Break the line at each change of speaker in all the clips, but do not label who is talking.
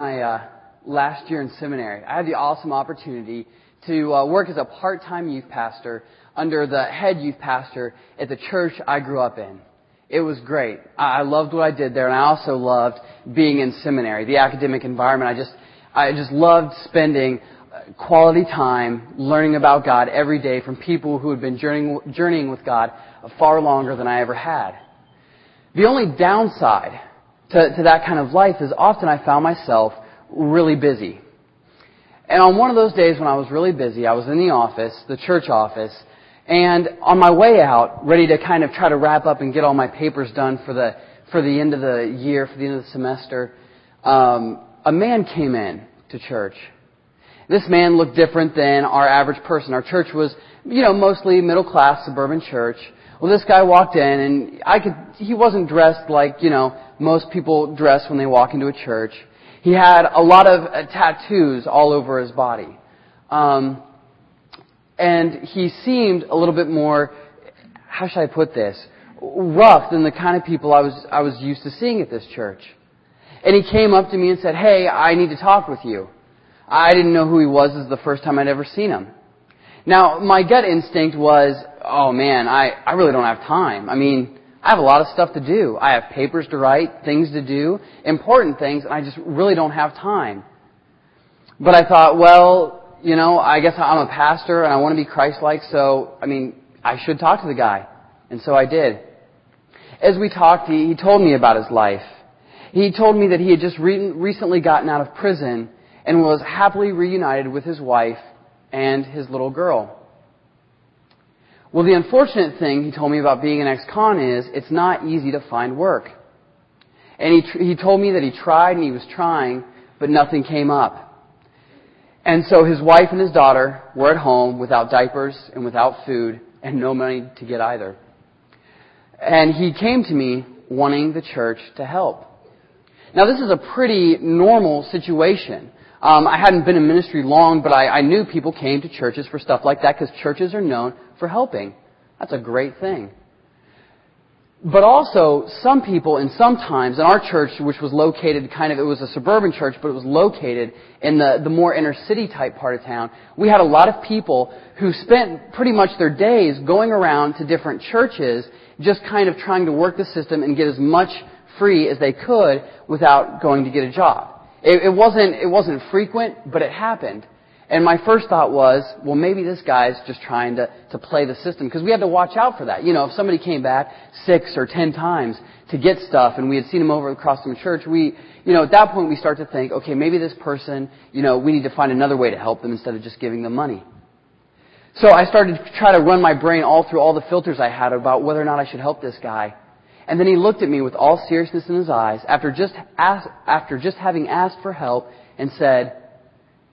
my uh, last year in seminary, I had the awesome opportunity to uh, work as a part-time youth pastor under the head youth pastor at the church I grew up in. It was great. I loved what I did there, and I also loved being in seminary, the academic environment. I just, I just loved spending uh, quality time learning about God every day from people who had been journeying, journeying with God far longer than I ever had. The only downside to, to that kind of life is often I found myself really busy. And on one of those days when I was really busy, I was in the office, the church office, and on my way out, ready to kind of try to wrap up and get all my papers done for the, for the end of the year, for the end of the semester, um, a man came in to church. This man looked different than our average person. Our church was, you know, mostly middle class suburban church. Well, this guy walked in and I could, he wasn't dressed like, you know, most people dress when they walk into a church. He had a lot of uh, tattoos all over his body. Um, and he seemed a little bit more, how should I put this, rough than the kind of people I was, I was used to seeing at this church. And he came up to me and said, hey, I need to talk with you. I didn't know who he was. This is the first time I'd ever seen him. Now, my gut instinct was, oh man, I, I really don't have time. I mean, I have a lot of stuff to do. I have papers to write, things to do, important things, and I just really don't have time. But I thought, well, you know, I guess I'm a pastor and I want to be Christ-like, so, I mean, I should talk to the guy. And so I did. As we talked, he, he told me about his life. He told me that he had just re- recently gotten out of prison and was happily reunited with his wife and his little girl. Well, the unfortunate thing he told me about being an ex-con is it's not easy to find work. And he, he told me that he tried and he was trying, but nothing came up. And so his wife and his daughter were at home without diapers and without food and no money to get either. And he came to me wanting the church to help. Now this is a pretty normal situation. Um, I hadn't been in ministry long, but I, I knew people came to churches for stuff like that because churches are known for helping. That's a great thing. But also, some people, and sometimes in our church, which was located kind of, it was a suburban church, but it was located in the, the more inner city type part of town, we had a lot of people who spent pretty much their days going around to different churches, just kind of trying to work the system and get as much free as they could without going to get a job. It, it, wasn't, it wasn't frequent, but it happened. And my first thought was, well, maybe this guy's just trying to, to play the system. Because we had to watch out for that. You know, if somebody came back six or ten times to get stuff and we had seen him over across from church, we, you know, at that point we start to think, okay, maybe this person, you know, we need to find another way to help them instead of just giving them money. So I started to try to run my brain all through all the filters I had about whether or not I should help this guy. And then he looked at me with all seriousness in his eyes after just, ask, after just having asked for help and said,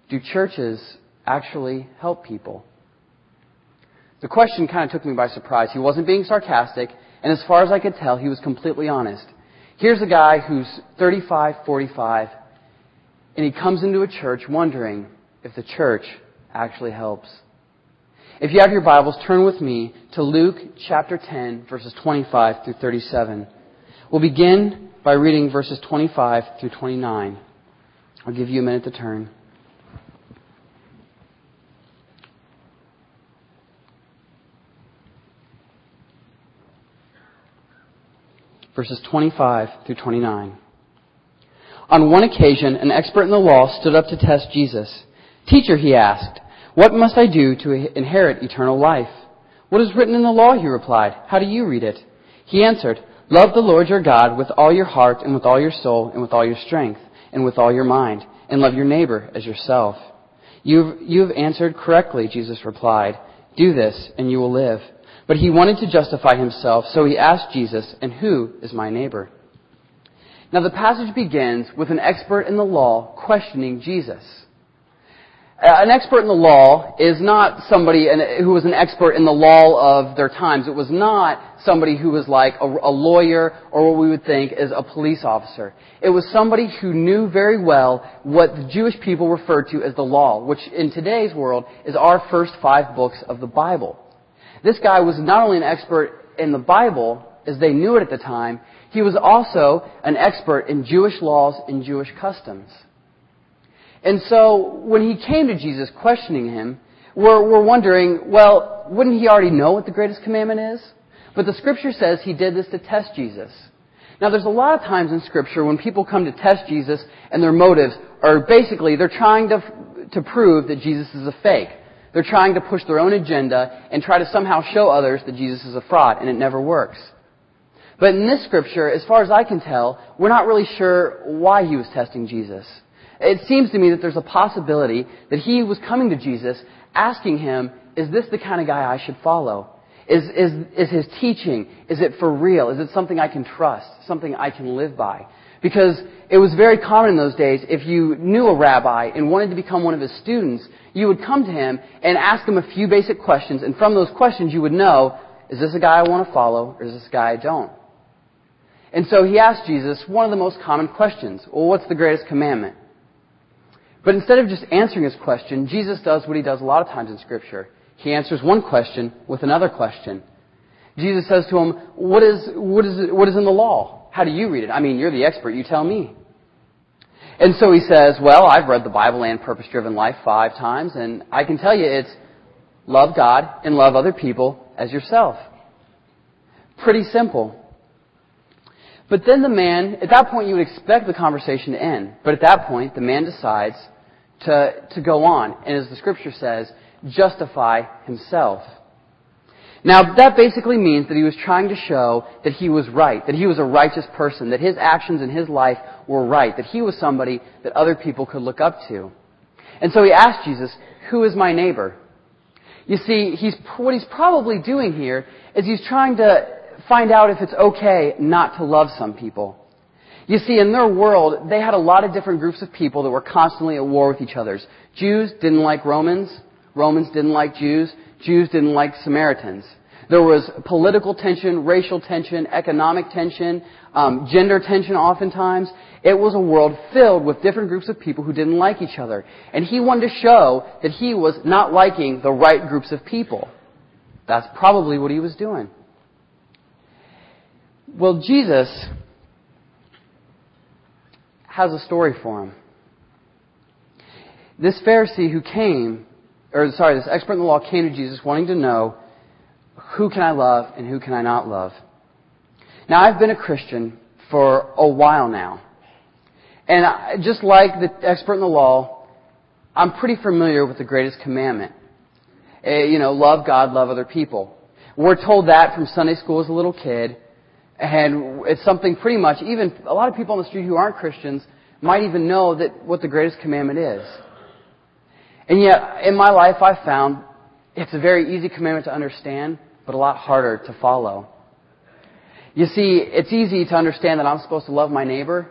do churches actually help people? The question kind of took me by surprise. He wasn't being sarcastic, and as far as I could tell, he was completely honest. Here's a guy who's 35, 45, and he comes into a church wondering if the church actually helps. If you have your Bibles, turn with me to Luke chapter 10, verses 25 through 37. We'll begin by reading verses 25 through 29. I'll give you a minute to turn. Verses 25 through 29. On one occasion, an expert in the law stood up to test Jesus. Teacher, he asked, what must I do to inherit eternal life? What is written in the law? He replied. How do you read it? He answered, Love the Lord your God with all your heart and with all your soul and with all your strength and with all your mind, and love your neighbor as yourself. You've, you've answered correctly, Jesus replied. Do this and you will live. But he wanted to justify himself, so he asked Jesus, And who is my neighbor? Now the passage begins with an expert in the law questioning Jesus. Uh, an expert in the law is not somebody who was an expert in the law of their times. It was not somebody who was like a, a, lawyer or what we would think is a police officer. It was somebody who knew very well what the Jewish people referred to as the law, which in today's world is our first five books of the Bible. This guy was not only an expert in the Bible, as they knew it at the time, he was also an expert in Jewish laws and Jewish customs. And so when he came to Jesus questioning him, we're, we're wondering, well, wouldn't he already know what the greatest commandment is? But the scripture says he did this to test Jesus. Now there's a lot of times in scripture when people come to test Jesus and their motives are basically they're trying to, to prove that Jesus is a fake. They're trying to push their own agenda and try to somehow show others that Jesus is a fraud and it never works. But in this scripture, as far as I can tell, we're not really sure why he was testing Jesus. It seems to me that there's a possibility that he was coming to Jesus asking him, is this the kind of guy I should follow? Is, is, is his teaching, is it for real? Is it something I can trust? Something I can live by? Because it was very common in those days, if you knew a rabbi and wanted to become one of his students, you would come to him and ask him a few basic questions, and from those questions you would know, is this a guy I want to follow, or is this a guy I don't? And so he asked Jesus one of the most common questions. Well, what's the greatest commandment? But instead of just answering his question, Jesus does what he does a lot of times in Scripture. He answers one question with another question. Jesus says to him, what is, what is, what is in the law? How do you read it? I mean, you're the expert. You tell me. And so he says, well, I've read the Bible and Purpose Driven Life five times, and I can tell you it's love God and love other people as yourself. Pretty simple. But then the man, at that point you would expect the conversation to end. But at that point, the man decides to, to go on, and as the scripture says, justify himself. Now, that basically means that he was trying to show that he was right, that he was a righteous person, that his actions in his life were right, that he was somebody that other people could look up to. And so he asked Jesus, who is my neighbor? You see, he's, what he's probably doing here is he's trying to find out if it's okay not to love some people. You see, in their world, they had a lot of different groups of people that were constantly at war with each other. Jews didn't like Romans. Romans didn't like Jews. Jews didn't like Samaritans. There was political tension, racial tension, economic tension, um, gender tension oftentimes. It was a world filled with different groups of people who didn't like each other. And he wanted to show that he was not liking the right groups of people. That's probably what he was doing. Well, Jesus has a story for him. This Pharisee who came, or sorry, this expert in the law came to Jesus wanting to know who can I love and who can I not love. Now, I've been a Christian for a while now. And just like the expert in the law, I'm pretty familiar with the greatest commandment. Eh, you know, love God, love other people. We're told that from Sunday school as a little kid. And it's something pretty much, even a lot of people on the street who aren't Christians might even know that what the greatest commandment is. And yet, in my life, I've found it's a very easy commandment to understand, but a lot harder to follow. You see, it's easy to understand that I'm supposed to love my neighbor,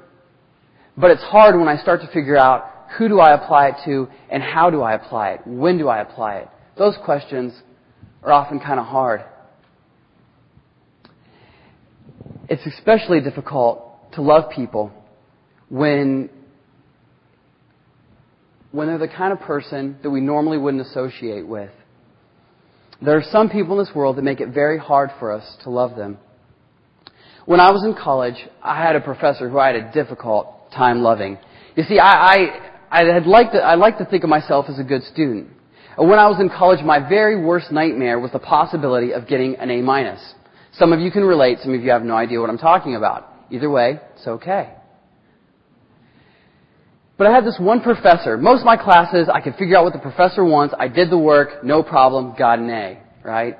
but it's hard when I start to figure out who do I apply it to and how do I apply it? When do I apply it? Those questions are often kind of hard. It's especially difficult to love people when when they're the kind of person that we normally wouldn't associate with. There are some people in this world that make it very hard for us to love them. When I was in college, I had a professor who I had a difficult time loving. You see, I, I, I had liked to, I like to think of myself as a good student. When I was in college, my very worst nightmare was the possibility of getting an A minus. Some of you can relate, some of you have no idea what I'm talking about. Either way, it's okay. But I had this one professor. Most of my classes, I could figure out what the professor wants. I did the work, no problem, got an A, right?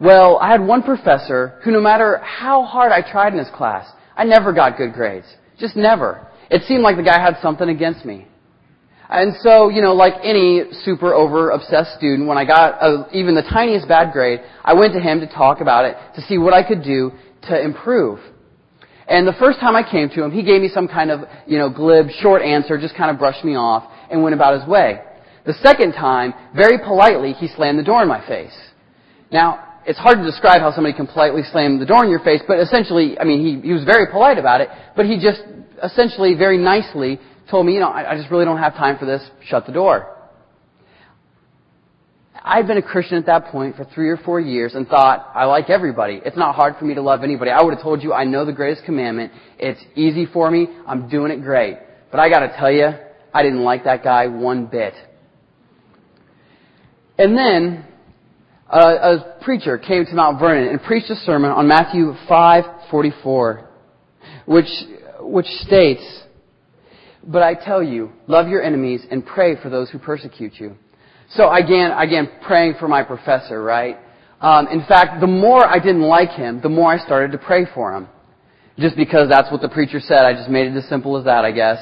Well, I had one professor who no matter how hard I tried in his class, I never got good grades. Just never. It seemed like the guy had something against me. And so, you know, like any super over obsessed student, when I got a, even the tiniest bad grade, I went to him to talk about it, to see what I could do to improve. And the first time I came to him, he gave me some kind of, you know, glib, short answer, just kind of brushed me off, and went about his way. The second time, very politely, he slammed the door in my face. Now, it's hard to describe how somebody can politely slam the door in your face, but essentially, I mean, he, he was very polite about it, but he just essentially very nicely told me, you know, I, I just really don't have time for this, shut the door. I'd been a Christian at that point for three or four years and thought, I like everybody. It's not hard for me to love anybody. I would have told you, I know the greatest commandment. It's easy for me. I'm doing it great. But I gotta tell you, I didn't like that guy one bit. And then a preacher came to Mount Vernon and preached a sermon on Matthew 5:44, which which states, "But I tell you, love your enemies and pray for those who persecute you." So again, again, praying for my professor, right? Um, in fact, the more I didn't like him, the more I started to pray for him, just because that's what the preacher said. I just made it as simple as that, I guess.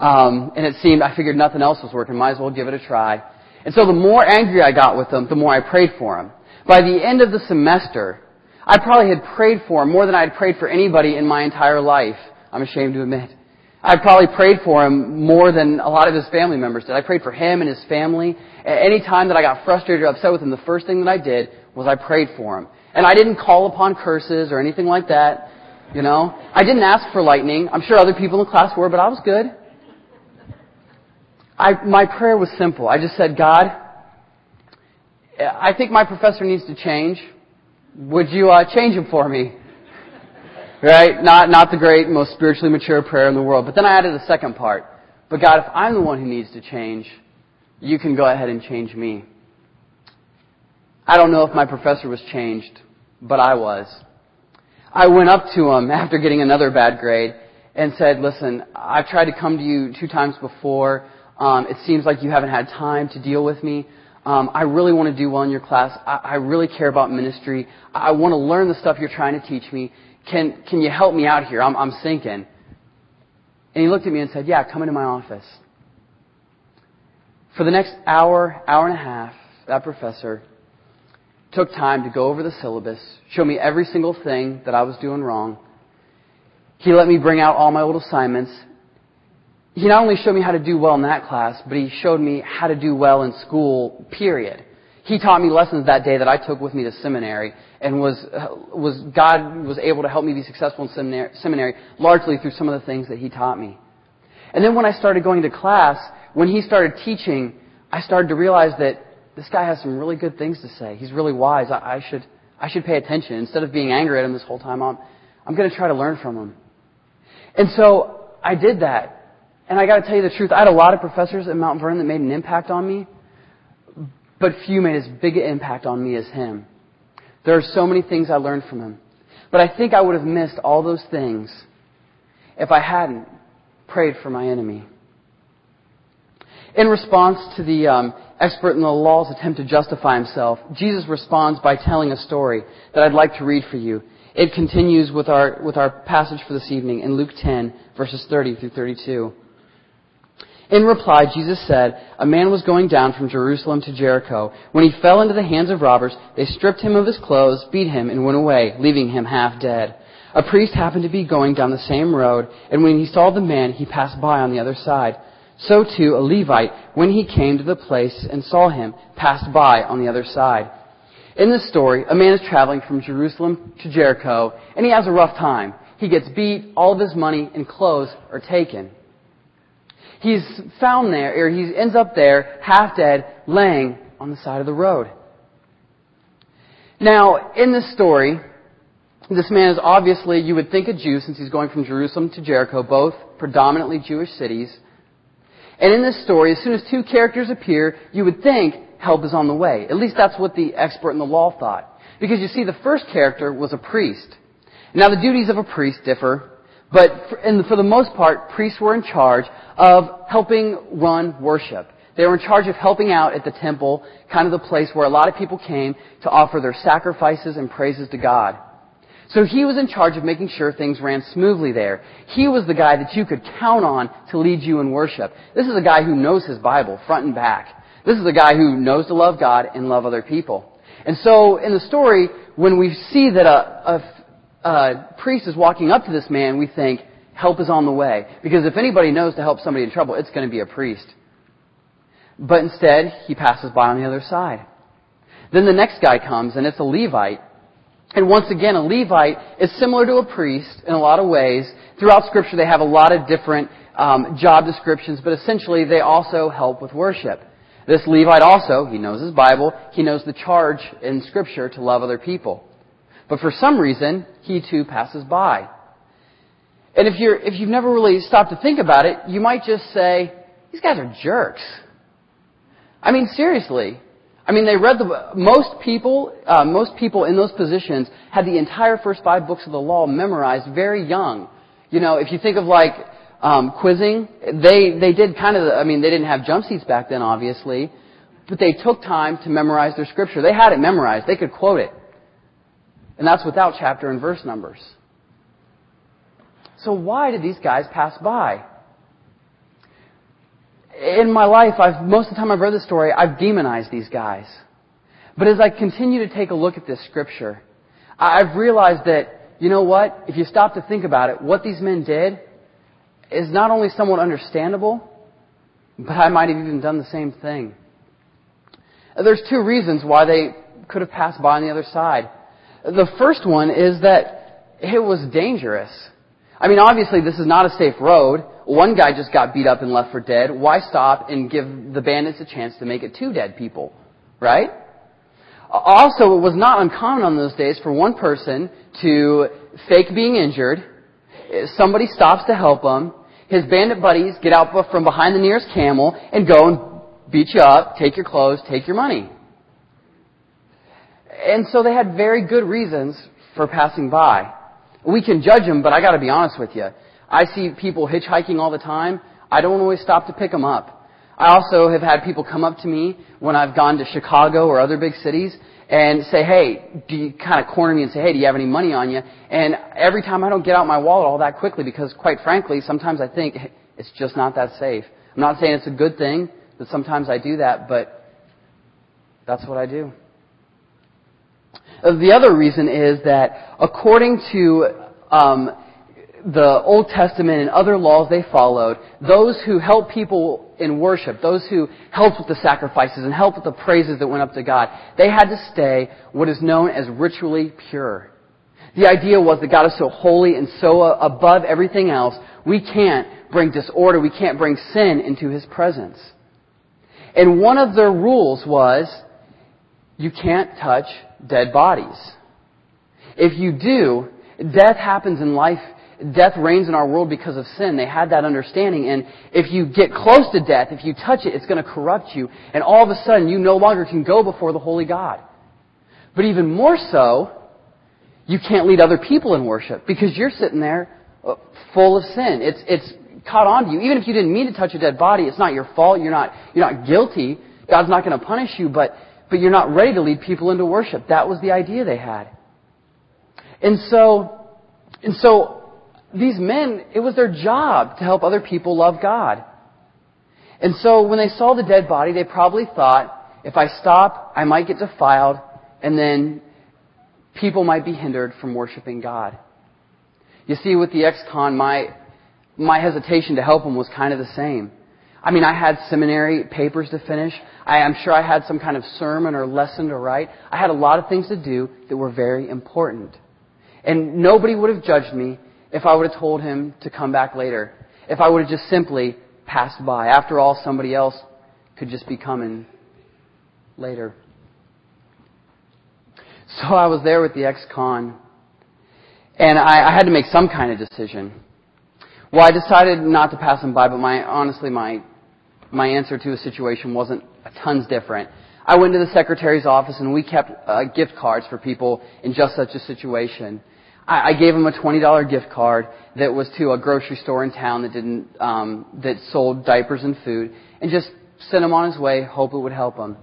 Um, and it seemed I figured nothing else was working. Might as well give it a try. And so the more angry I got with him, the more I prayed for him. By the end of the semester, I probably had prayed for him more than I had prayed for anybody in my entire life. I'm ashamed to admit. I probably prayed for him more than a lot of his family members did. I prayed for him and his family. Any time that I got frustrated or upset with him, the first thing that I did was I prayed for him. And I didn't call upon curses or anything like that. You know, I didn't ask for lightning. I'm sure other people in class were, but I was good. I, my prayer was simple. I just said, God, I think my professor needs to change. Would you uh, change him for me? Right? Not, not the great, most spiritually mature prayer in the world. But then I added a second part. But God, if I'm the one who needs to change, you can go ahead and change me. I don't know if my professor was changed, but I was. I went up to him after getting another bad grade and said, listen, I've tried to come to you two times before. Um, it seems like you haven't had time to deal with me. Um, I really want to do well in your class. I, I really care about ministry. I want to learn the stuff you're trying to teach me. Can, can you help me out here? I'm, I'm sinking. And he looked at me and said, yeah, come into my office. For the next hour, hour and a half, that professor took time to go over the syllabus, show me every single thing that I was doing wrong. He let me bring out all my old assignments, he not only showed me how to do well in that class, but he showed me how to do well in school, period. He taught me lessons that day that I took with me to seminary and was, was, God was able to help me be successful in seminary, largely through some of the things that he taught me. And then when I started going to class, when he started teaching, I started to realize that this guy has some really good things to say. He's really wise. I, I should, I should pay attention. Instead of being angry at him this whole time, I'm, I'm going to try to learn from him. And so I did that. And I got to tell you the truth, I had a lot of professors at Mount Vernon that made an impact on me, but few made as big an impact on me as him. There are so many things I learned from him. But I think I would have missed all those things if I hadn't prayed for my enemy. In response to the um, expert in the law's attempt to justify himself, Jesus responds by telling a story that I'd like to read for you. It continues with our, with our passage for this evening in Luke 10, verses 30 through 32. In reply, Jesus said, A man was going down from Jerusalem to Jericho. When he fell into the hands of robbers, they stripped him of his clothes, beat him, and went away, leaving him half dead. A priest happened to be going down the same road, and when he saw the man, he passed by on the other side. So too, a Levite, when he came to the place and saw him, passed by on the other side. In this story, a man is traveling from Jerusalem to Jericho, and he has a rough time. He gets beat, all of his money and clothes are taken he's found there, or he ends up there, half dead, laying on the side of the road. Now, in this story, this man is obviously, you would think, a Jew since he's going from Jerusalem to Jericho, both predominantly Jewish cities. And in this story, as soon as two characters appear, you would think help is on the way. At least that's what the expert in the law thought. Because you see, the first character was a priest. Now, the duties of a priest differ but for, for the most part, priests were in charge of helping run worship. They were in charge of helping out at the temple, kind of the place where a lot of people came to offer their sacrifices and praises to God. So he was in charge of making sure things ran smoothly there. He was the guy that you could count on to lead you in worship. This is a guy who knows his Bible front and back. This is a guy who knows to love God and love other people. And so in the story, when we see that a, a uh, priest is walking up to this man, we think, help is on the way. Because if anybody knows to help somebody in trouble, it's going to be a priest. But instead, he passes by on the other side. Then the next guy comes, and it's a Levite. And once again, a Levite is similar to a priest in a lot of ways. Throughout Scripture, they have a lot of different um, job descriptions, but essentially, they also help with worship. This Levite also, he knows his Bible, he knows the charge in Scripture to love other people. But for some reason, he too passes by. And if you're, if you've never really stopped to think about it, you might just say, these guys are jerks. I mean, seriously. I mean, they read the, most people, uh, most people in those positions had the entire first five books of the law memorized very young. You know, if you think of like, um, quizzing, they, they did kind of, I mean, they didn't have jump seats back then, obviously, but they took time to memorize their scripture. They had it memorized. They could quote it. And that's without chapter and verse numbers. So why did these guys pass by? In my life, I've, most of the time I've read this story, I've demonized these guys. But as I continue to take a look at this scripture, I've realized that, you know what? If you stop to think about it, what these men did is not only somewhat understandable, but I might have even done the same thing. There's two reasons why they could have passed by on the other side. The first one is that it was dangerous. I mean, obviously this is not a safe road. One guy just got beat up and left for dead. Why stop and give the bandits a chance to make it two dead people? Right? Also, it was not uncommon on those days for one person to fake being injured. Somebody stops to help him. His bandit buddies get out from behind the nearest camel and go and beat you up, take your clothes, take your money. And so they had very good reasons for passing by. We can judge them, but I gotta be honest with you. I see people hitchhiking all the time. I don't always stop to pick them up. I also have had people come up to me when I've gone to Chicago or other big cities and say, hey, do you kind of corner me and say, hey, do you have any money on you? And every time I don't get out my wallet all that quickly because quite frankly, sometimes I think it's just not that safe. I'm not saying it's a good thing that sometimes I do that, but that's what I do. The other reason is that according to um, the Old Testament and other laws they followed, those who helped people in worship, those who helped with the sacrifices and helped with the praises that went up to God, they had to stay what is known as ritually pure. The idea was that God is so holy and so above everything else, we can't bring disorder, we can't bring sin into His presence. And one of their rules was you can't touch dead bodies. If you do, death happens in life. Death reigns in our world because of sin. They had that understanding. And if you get close to death, if you touch it, it's going to corrupt you. And all of a sudden, you no longer can go before the holy God. But even more so, you can't lead other people in worship because you're sitting there uh, full of sin. It's, it's caught on to you. Even if you didn't mean to touch a dead body, it's not your fault. You're not, you're not guilty. God's not going to punish you, but, but you're not ready to lead people into worship. That was the idea they had. And so, and so, these men, it was their job to help other people love God. And so when they saw the dead body, they probably thought, if I stop, I might get defiled, and then people might be hindered from worshiping God. You see, with the ex-con, my, my hesitation to help him was kind of the same. I mean, I had seminary papers to finish. I, am sure I had some kind of sermon or lesson to write. I had a lot of things to do that were very important. And nobody would have judged me if I would have told him to come back later. If I would have just simply passed by. After all, somebody else could just be coming later. So I was there with the ex-con. And I, I had to make some kind of decision. Well, I decided not to pass him by, but my, honestly, my, my answer to a situation wasn't a tons different. I went to the secretary's office and we kept uh, gift cards for people in just such a situation. I, I gave him a $20 gift card that was to a grocery store in town that didn't, um, that sold diapers and food and just sent him on his way, hope it would help him.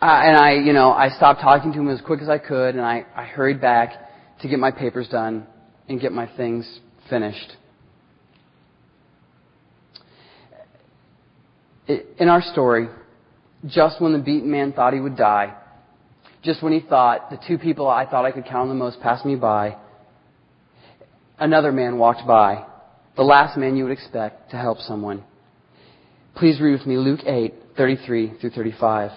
Uh, and I, you know, I stopped talking to him as quick as I could and I, I hurried back to get my papers done and get my things finished. In our story, just when the beaten man thought he would die, just when he thought the two people I thought I could count on the most passed me by, another man walked by, the last man you would expect to help someone. Please read with me Luke 8, 33 through 35.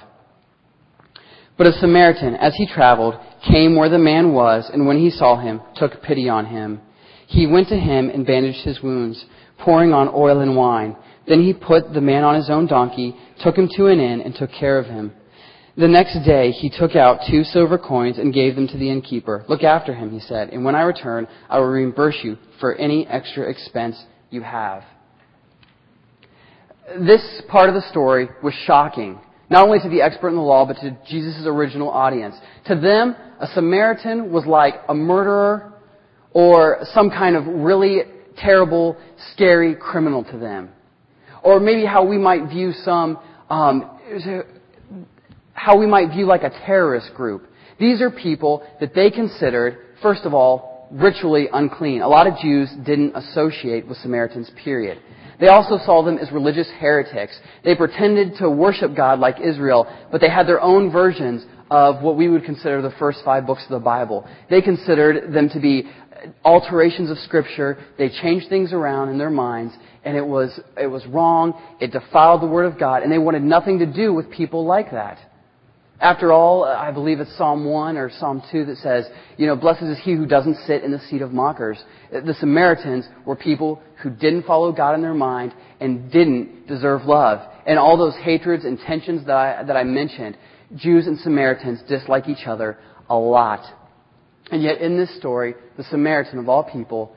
But a Samaritan, as he traveled, came where the man was, and when he saw him, took pity on him. He went to him and bandaged his wounds, pouring on oil and wine. Then he put the man on his own donkey, took him to an inn, and took care of him. The next day he took out two silver coins and gave them to the innkeeper. Look after him, he said, and when I return, I will reimburse you for any extra expense you have. this part of the story was shocking, not only to the expert in the law, but to Jesus' original audience. To them, a Samaritan was like a murderer or some kind of really terrible, scary criminal to them. Or maybe how we might view some, um, how we might view like a terrorist group. These are people that they considered, first of all, ritually unclean. A lot of Jews didn't associate with Samaritans, period. They also saw them as religious heretics. They pretended to worship God like Israel, but they had their own versions of what we would consider the first five books of the Bible. They considered them to be alterations of Scripture. They changed things around in their minds, and it was, it was wrong. It defiled the Word of God, and they wanted nothing to do with people like that. After all, I believe it's Psalm 1 or Psalm 2 that says, you know, blessed is he who doesn't sit in the seat of mockers. The Samaritans were people who didn't follow God in their mind and didn't deserve love. And all those hatreds and tensions that I, that I mentioned, Jews and Samaritans dislike each other a lot. And yet in this story, the Samaritan of all people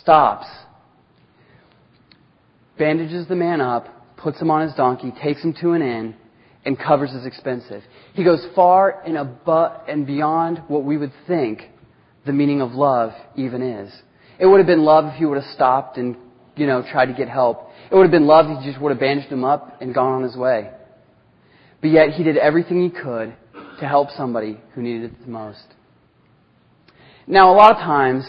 stops, bandages the man up, puts him on his donkey, takes him to an inn, and covers his expenses. He goes far and above and beyond what we would think the meaning of love even is. It would have been love if he would have stopped and, you know, tried to get help. It would have been love if he just would have bandaged him up and gone on his way. But yet he did everything he could to help somebody who needed it the most. Now, a lot of times,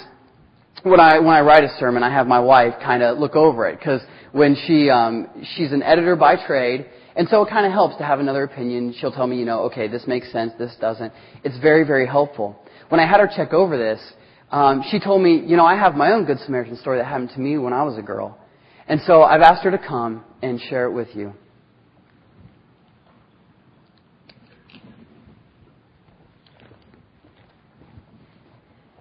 when I when I write a sermon, I have my wife kind of look over it because when she um, she's an editor by trade, and so it kind of helps to have another opinion. She'll tell me, you know, okay, this makes sense, this doesn't. It's very, very helpful. When I had her check over this, um, she told me, you know, I have my own Good Samaritan story that happened to me when I was a girl. And so I've asked her to come and share it with you.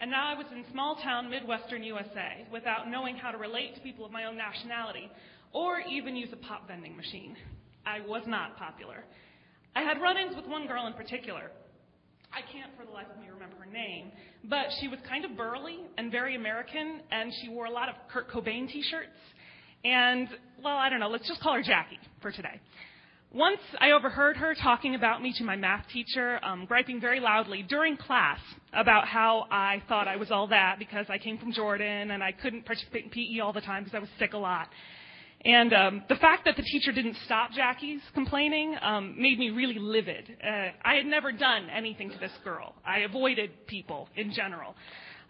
and now I was in small town Midwestern USA without knowing how to relate to people of my own nationality or even use a pop vending machine. I was not popular. I had run ins with one girl in particular. I can't for the life of me remember her name, but she was kind of burly and very American, and she wore a lot of Kurt Cobain t shirts. And, well, I don't know, let's just call her Jackie for today. Once I overheard her talking about me to my math teacher, um, griping very loudly during class about how I thought I was all that because I came from Jordan and I couldn't participate in PE all the time because I was sick a lot. And um, the fact that the teacher didn't stop Jackie's complaining um, made me really livid. Uh, I had never done anything to this girl. I avoided people in general.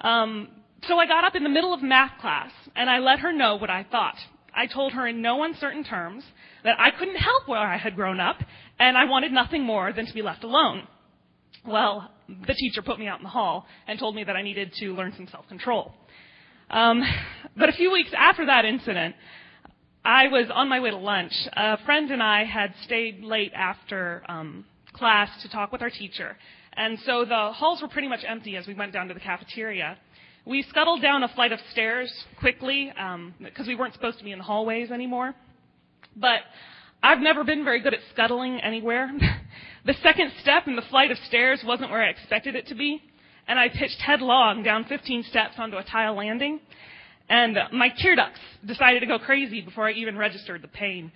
Um, so I got up in the middle of math class and I let her know what I thought. I told her in no uncertain terms that I couldn't help where I had grown up, and I wanted nothing more than to be left alone. Well, the teacher put me out in the hall and told me that I needed to learn some self-control. Um, but a few weeks after that incident, I was on my way to lunch. A friend and I had stayed late after um, class to talk with our teacher, and so the halls were pretty much empty as we went down to the cafeteria. We scuttled down a flight of stairs quickly because um, we weren't supposed to be in the hallways anymore. But I've never been very good at scuttling anywhere. the second step in the flight of stairs wasn't where I expected it to be, and I pitched headlong down 15 steps onto a tile landing. And my tear ducts decided to go crazy before I even registered the pain.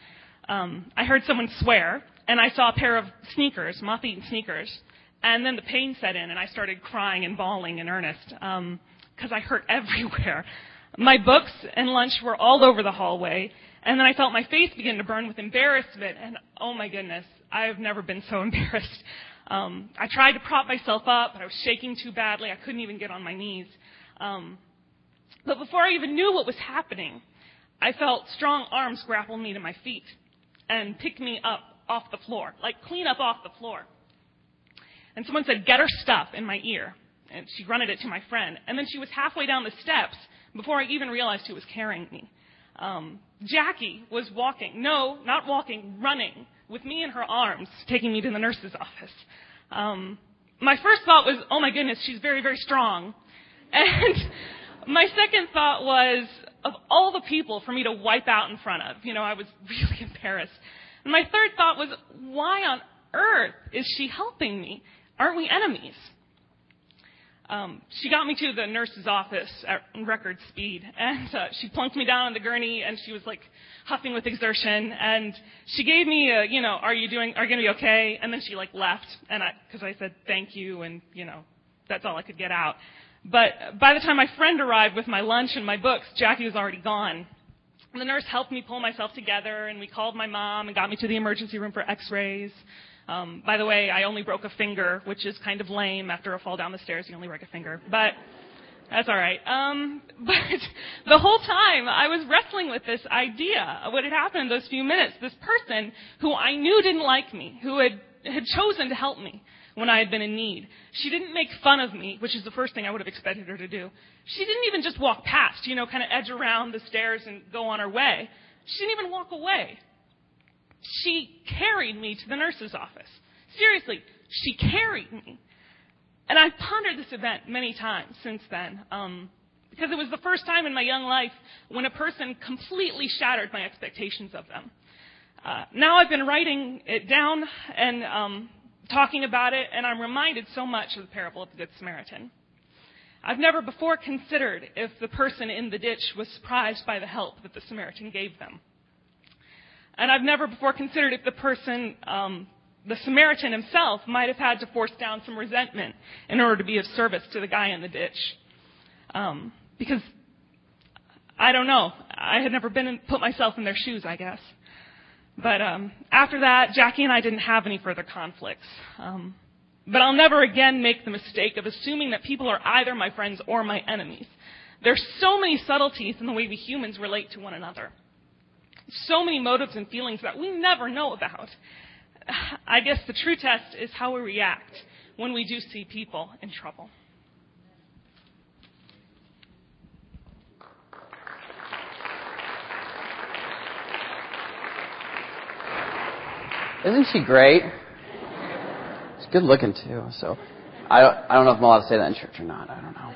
Um, I heard someone swear, and I saw a pair of sneakers, moth-eaten sneakers, and then the pain set in, and I started crying and bawling in earnest because I hurt everywhere. My books and lunch were all over the hallway, and then I felt my face begin to burn with embarrassment. And oh my goodness, I've never been so embarrassed. Um, I tried to prop myself up, but I was shaking too badly. I couldn't even get on my knees. Um, but before I even knew what was happening, I felt strong arms grapple me to my feet and pick me up off the floor, like clean up off the floor. And someone said, get her stuff in my ear. And she grunted it to my friend. And then she was halfway down the steps before I even realized who was carrying me. Um, Jackie was walking, no, not walking, running, with me in her arms, taking me to the nurse's office. Um, my first thought was, oh my goodness, she's very, very strong. And my second thought was, of all the people for me to wipe out in front of, you know, I was really embarrassed. And my third thought was, why on earth is she helping me? Aren't we enemies? Um, she got me to the nurse's office at record speed, and uh, she plunked me down on the gurney, and she was like huffing with exertion, and she gave me a, you know, are you doing, are you gonna be okay? And then she like left, and I, because I said thank you, and you know, that's all I could get out. But by the time my friend arrived with my lunch and my books, Jackie was already gone. And the nurse helped me pull myself together, and we called my mom and got me to the emergency room for X-rays. Um, by the way, I only broke a finger, which is kind of lame. After a fall down the stairs, you only break a finger. But that's all right. Um, but the whole time I was wrestling with this idea of what had happened in those few minutes. This person who I knew didn't like me, who had, had chosen to help me when I had been in need. She didn't make fun of me, which is the first thing I would have expected her to do. She didn't even just walk past, you know, kind of edge around the stairs and go on her way. She didn't even walk away. She carried me to the nurse's office. Seriously, she carried me. And I've pondered this event many times since then, um, because it was the first time in my young life when a person completely shattered my expectations of them. Uh, now I've been writing it down and um, talking about it, and I'm reminded so much of the parable of the Good Samaritan. I've never before considered if the person in the ditch was surprised by the help that the Samaritan gave them. And I've never before considered if the person, um, the Samaritan himself, might have had to force down some resentment in order to be of service to the guy in the ditch. Um, because I don't know. I had never been in, put myself in their shoes, I guess. But um, after that, Jackie and I didn't have any further conflicts. Um, but I'll never again make the mistake of assuming that people are either my friends or my enemies. There's so many subtleties in the way we humans relate to one another so many motives and feelings that we never know about. I guess the true test is how we react when we do see people in trouble.
Isn't she great? She's good looking too. So I don't, I don't know if I'm allowed to say that in church or not. I don't know.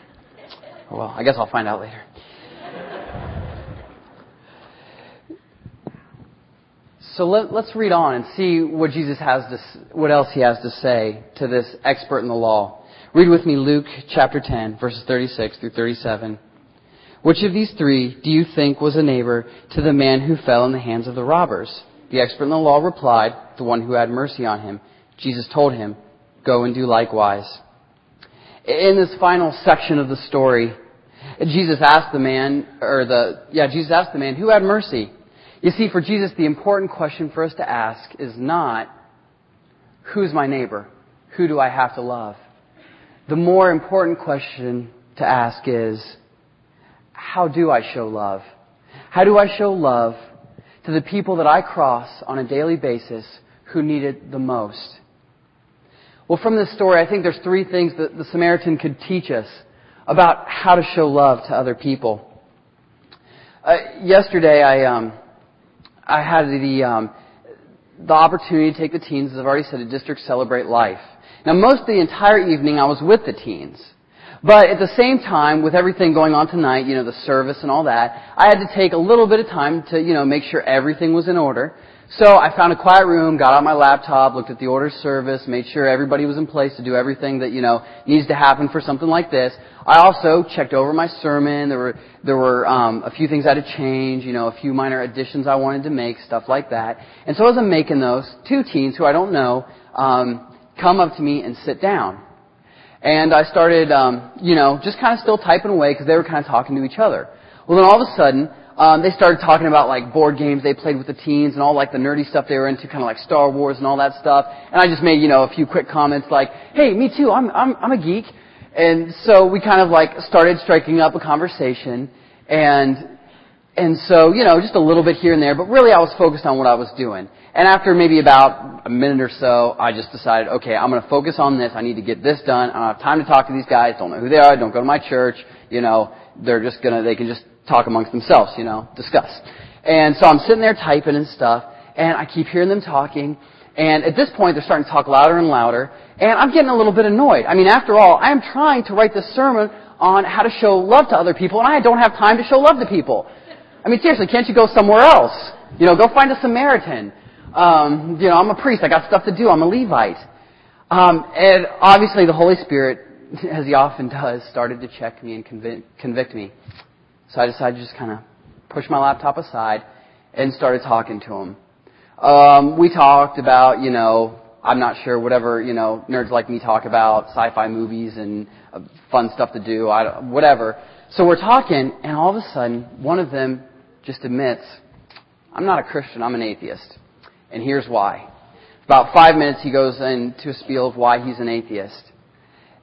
Well, I guess I'll find out later. So let, us read on and see what Jesus has to, what else he has to say to this expert in the law. Read with me Luke chapter 10, verses 36 through 37. Which of these three do you think was a neighbor to the man who fell in the hands of the robbers? The expert in the law replied, the one who had mercy on him. Jesus told him, go and do likewise. In this final section of the story, Jesus asked the man, or the, yeah, Jesus asked the man, who had mercy? You see, for Jesus, the important question for us to ask is not, who's my neighbor? Who do I have to love? The more important question to ask is, how do I show love? How do I show love to the people that I cross on a daily basis who need it the most? Well, from this story, I think there's three things that the Samaritan could teach us about how to show love to other people. Uh, yesterday, I um, I had the um, the opportunity to take the teens, as I've already said, to District Celebrate Life. Now, most of the entire evening, I was with the teens. But at the same time, with everything going on tonight, you know, the service and all that, I had to take a little bit of time to, you know, make sure everything was in order. So I found a quiet room, got out my laptop, looked at the order service, made sure everybody was in place to do everything that, you know, needs to happen for something like this. I also checked over my sermon. There were, there were, um, a few things I had to change, you know, a few minor additions I wanted to make, stuff like that. And so as I'm making those, two teens who I don't know, um, come up to me and sit down. And I started, um, you know, just kind of still typing away because they were kind of talking to each other. Well, then all of a sudden, um, they started talking about like board games they played with the teens and all like the nerdy stuff they were into, kind of like Star Wars and all that stuff. And I just made you know a few quick comments like, "Hey, me too. I'm I'm I'm a geek." And so we kind of like started striking up a conversation, and and so you know just a little bit here and there, but really I was focused on what I was doing. And after maybe about a minute or so, I just decided, okay, I'm going to focus on this. I need to get this done. I don't have time to talk to these guys. Don't know who they are. Don't go to my church. You know, they're just gonna, they can just talk amongst themselves, you know, discuss. And so I'm sitting there typing and stuff, and I keep hearing them talking, And at this point, they're starting to talk louder and louder, and I'm getting a little bit annoyed. I mean, after all, I am trying to write this sermon on how to show love to other people, and I don't have time to show love to people. I mean, seriously, can't you go somewhere else? You know, go find a Samaritan. Um, you know, I'm a priest. I got stuff to do. I'm a Levite. Um, and obviously, the Holy Spirit, as He often does, started to check me and convict, convict me. So I decided to just kind of push my laptop aside and started talking to Him. Um, we talked about, you know, I'm not sure, whatever, you know, nerds like me talk about, sci-fi movies and uh, fun stuff to do, I, whatever. So we're talking, and all of a sudden, one of them just admits, I'm not a Christian, I'm an atheist. And here's why. About five minutes, he goes into a spiel of why he's an atheist.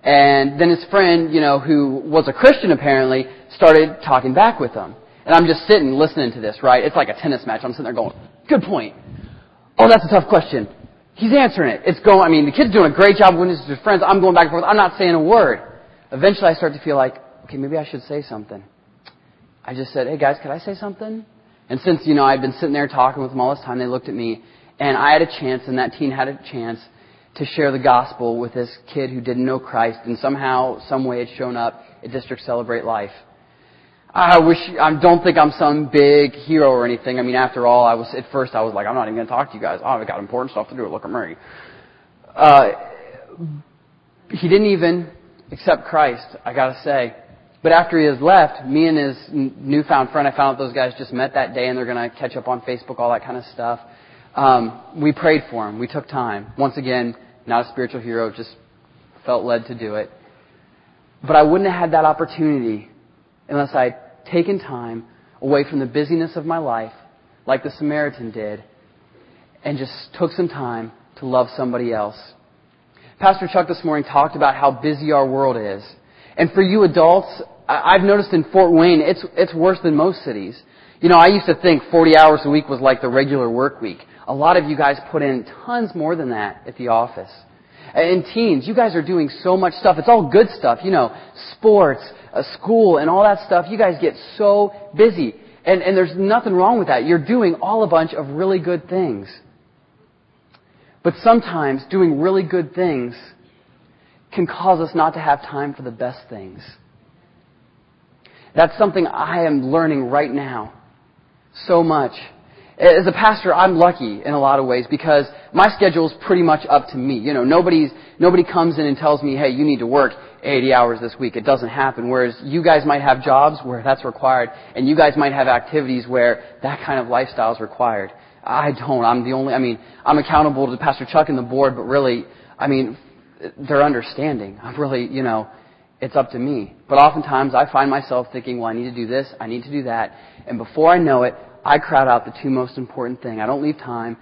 And then his friend, you know, who was a Christian apparently, started talking back with him. And I'm just sitting listening to this, right? It's like a tennis match. I'm sitting there going, good point. Oh, that's a tough question. He's answering it. It's going, I mean, the kid's doing a great job with his friends. I'm going back and forth. I'm not saying a word. Eventually I start to feel like, okay, maybe I should say something. I just said, hey guys, could I say something? And since, you know, I'd been sitting there talking with them all this time, they looked at me, and I had a chance, and that teen had a chance to share the gospel with this kid who didn't know Christ, and somehow, some way, it's shown up at District Celebrate Life. I wish, I don't think I'm some big hero or anything. I mean, after all, I was, at first I was like, I'm not even going to talk to you guys. Oh, I've got important stuff to do. Look at me. Uh, he didn't even accept Christ, I gotta say. But after he has left, me and his newfound friend, I found out those guys just met that day and they're going to catch up on Facebook, all that kind of stuff. Um, we prayed for him. We took time. Once again, not a spiritual hero, just felt led to do it. But I wouldn't have had that opportunity unless I'd taken time away from the busyness of my life, like the Samaritan did, and just took some time to love somebody else. Pastor Chuck this morning talked about how busy our world is. And for you adults, I've noticed in Fort Wayne, it's, it's worse than most cities. You know, I used to think 40 hours a week was like the regular work week. A lot of you guys put in tons more than that at the office. And teens, you guys are doing so much stuff. It's all good stuff, you know, sports, uh, school, and all that stuff. You guys get so busy. And, and there's nothing wrong with that. You're doing all a bunch of really good things. But sometimes doing really good things can cause us not to have time for the best things. That's something I am learning right now so much. As a pastor, I'm lucky in a lot of ways because my schedule is pretty much up to me. You know, nobody's, nobody comes in and tells me, hey, you need to work 80 hours this week. It doesn't happen. Whereas you guys might have jobs where that's required and you guys might have activities where that kind of lifestyle is required. I don't. I'm the only, I mean, I'm accountable to Pastor Chuck and the board, but really, I mean, they're understanding. I'm really, you know, it's up to me. But oftentimes I find myself thinking, well, I need to do this, I need to do that. And before I know it, I crowd out the two most important things. I don't leave time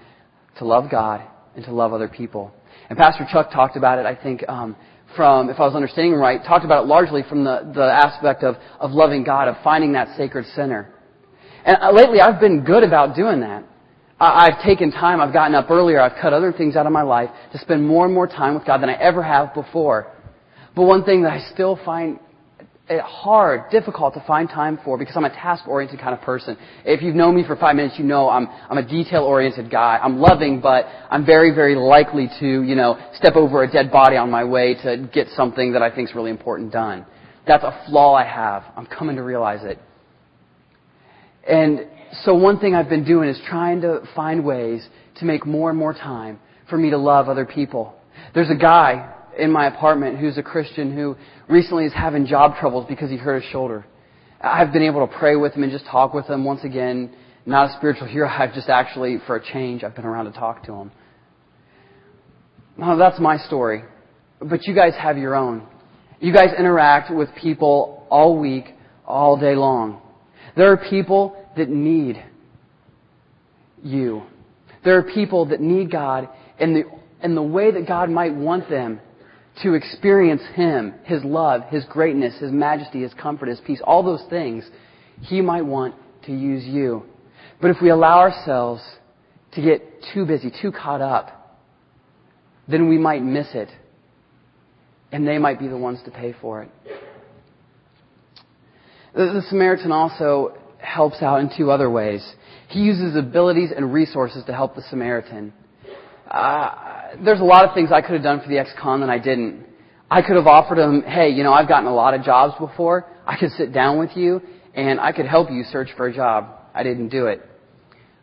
to love God and to love other people. And Pastor Chuck talked about it, I think, um, from, if I was understanding right, talked about it largely from the, the aspect of, of loving God, of finding that sacred center. And uh, lately I've been good about doing that. I, I've taken time, I've gotten up earlier, I've cut other things out of my life to spend more and more time with God than I ever have before. But one thing that I still find hard, difficult to find time for because I'm a task-oriented kind of person. If you've known me for five minutes, you know I'm, I'm a detail-oriented guy. I'm loving, but I'm very, very likely to, you know, step over a dead body on my way to get something that I think is really important done. That's a flaw I have. I'm coming to realize it. And so one thing I've been doing is trying to find ways to make more and more time for me to love other people. There's a guy in my apartment who's a Christian who recently is having job troubles because he hurt his shoulder. I've been able to pray with him and just talk with him. Once again, not a spiritual hero. I've just actually, for a change, I've been around to talk to him. Well, that's my story. But you guys have your own. You guys interact with people all week, all day long. There are people that need you. There are people that need God in the, in the way that God might want them to experience Him, His love, His greatness, His majesty, His comfort, His peace, all those things. He might want to use you. But if we allow ourselves to get too busy, too caught up, then we might miss it. And they might be the ones to pay for it. The Samaritan also helps out in two other ways. He uses abilities and resources to help the Samaritan. uh, there's a lot of things I could have done for the ex-con that I didn't. I could have offered him, hey, you know, I've gotten a lot of jobs before. I could sit down with you and I could help you search for a job. I didn't do it.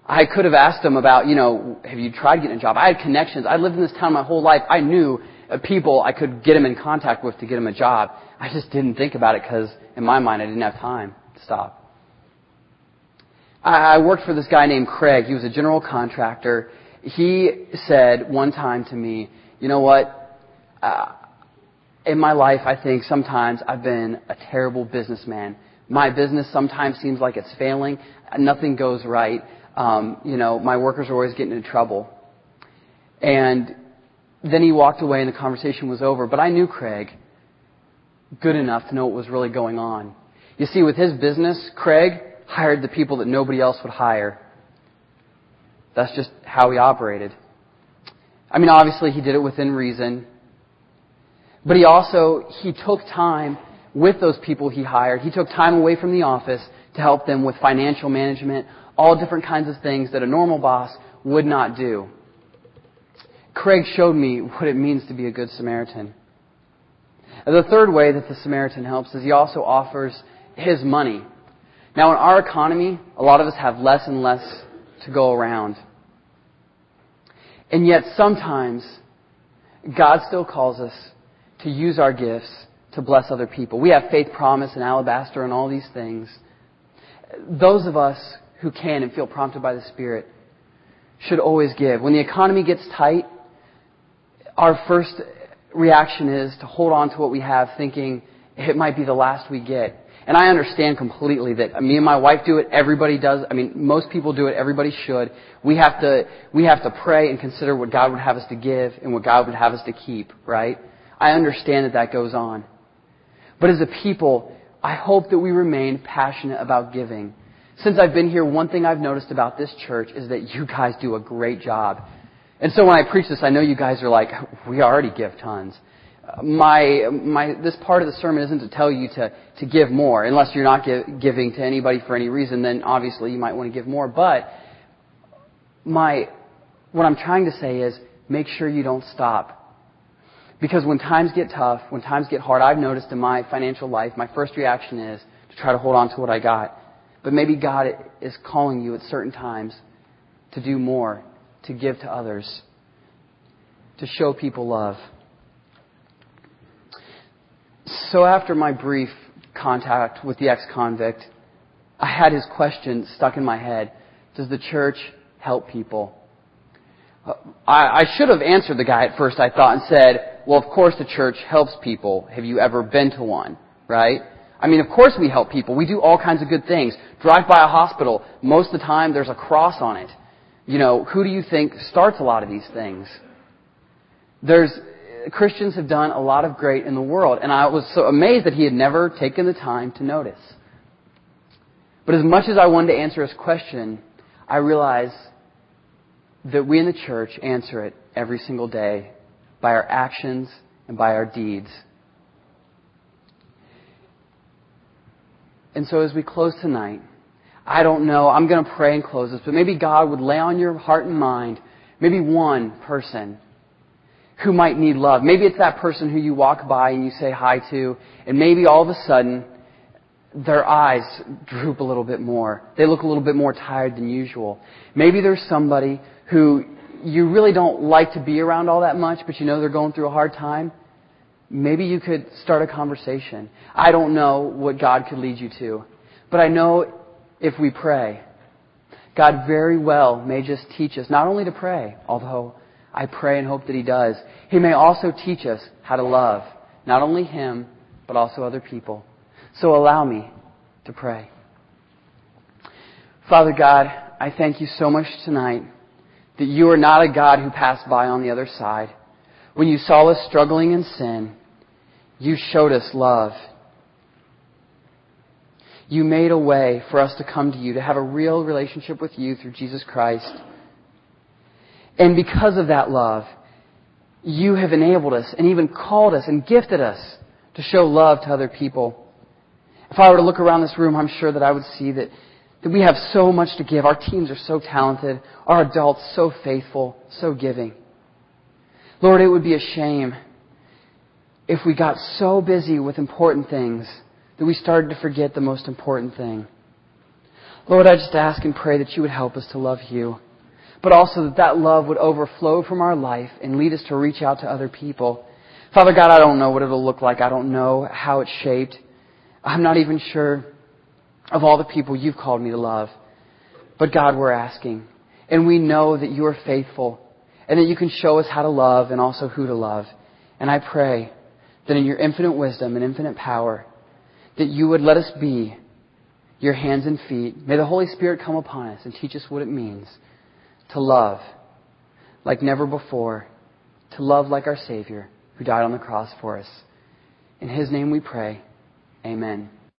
I could have asked him about, you know, have you tried getting a job? I had connections. I lived in this town my whole life. I knew uh, people I could get him in contact with to get him a job. I just didn't think about it because in my mind I didn't have time to stop. I worked for this guy named Craig. He was a general contractor. He said one time to me, you know what? Uh, in my life, I think sometimes I've been a terrible businessman. My business sometimes seems like it's failing. Nothing goes right. Um, you know, my workers are always getting into trouble. And then he walked away and the conversation was over. But I knew Craig good enough to know what was really going on. You see, with his business, Craig hired the people that nobody else would hire. That's just how he operated. I mean, obviously he did it within reason. But he also, he took time with those people he hired. He took time away from the office to help them with financial management, all different kinds of things that a normal boss would not do. Craig showed me what it means to be a good Samaritan. The third way that the Samaritan helps is he also offers his money. Now, in our economy, a lot of us have less and less to go around. And yet, sometimes, God still calls us to use our gifts to bless other people. We have faith promise and alabaster and all these things. Those of us who can and feel prompted by the Spirit should always give. When the economy gets tight, our first reaction is to hold on to what we have thinking it might be the last we get. And I understand completely that me and my wife do it, everybody does. I mean, most people do it, everybody should. We have to, we have to pray and consider what God would have us to give and what God would have us to keep, right? I understand that that goes on. But as a people, I hope that we remain passionate about giving. Since I've been here, one thing I've noticed about this church is that you guys do a great job. And so when I preach this, I know you guys are like, we already give tons. My, my, this part of the sermon isn't to tell you to, to give more. Unless you're not give, giving to anybody for any reason, then obviously you might want to give more. But my, what I'm trying to say is make sure you don't stop. Because when times get tough, when times get hard, I've noticed in my financial life, my first reaction is to try to hold on to what I got. But maybe God is calling you at certain times to do more to give to others, to show people love. So after my brief contact with the ex-convict, I had his question stuck in my head. Does the church help people? Uh, I, I should have answered the guy at first, I thought, and said, well, of course the church helps people. Have you ever been to one? Right? I mean, of course we help people. We do all kinds of good things. Drive by a hospital. Most of the time there's a cross on it you know, who do you think starts a lot of these things? There's, Christians have done a lot of great in the world, and I was so amazed that he had never taken the time to notice. But as much as I wanted to answer his question, I realized that we in the church answer it every single day by our actions and by our deeds. And so as we close tonight, I don't know. I'm going to pray and close this, but maybe God would lay on your heart and mind maybe one person who might need love. Maybe it's that person who you walk by and you say hi to, and maybe all of a sudden their eyes droop a little bit more. They look a little bit more tired than usual. Maybe there's somebody who you really don't like to be around all that much, but you know they're going through a hard time. Maybe you could start a conversation. I don't know what God could lead you to, but I know if we pray. God very well may just teach us not only to pray, although I pray and hope that He does. He may also teach us how to love, not only Him, but also other people. So allow me to pray. Father God, I thank you so much tonight that you are not a God who passed by on the other side. When you saw us struggling in sin, you showed us love you made a way for us to come to you, to have a real relationship with you through Jesus Christ. And because of that love, you have enabled us and even called us and gifted us to show love to other people. If I were to look around this room, I'm sure that I would see that, that we have so much to give. Our teams are so talented. Our adults so faithful, so giving. Lord, it would be a shame if we got so busy with important things that we started to forget the most important thing. Lord, I just ask and pray that you would help us to love you, but also that that love would overflow from our life and lead us to reach out to other people. Father God, I don't know what it'll look like. I don't know how it's shaped. I'm not even sure of all the people you've called me to love. But God, we're asking. And we know that you are faithful and that you can show us how to love and also who to love. And I pray that in your infinite wisdom and infinite power, that you would let us be your hands and feet. May the Holy Spirit come upon us and teach us what it means to love like never before, to love like our Savior who died on the cross for us. In His name we pray. Amen.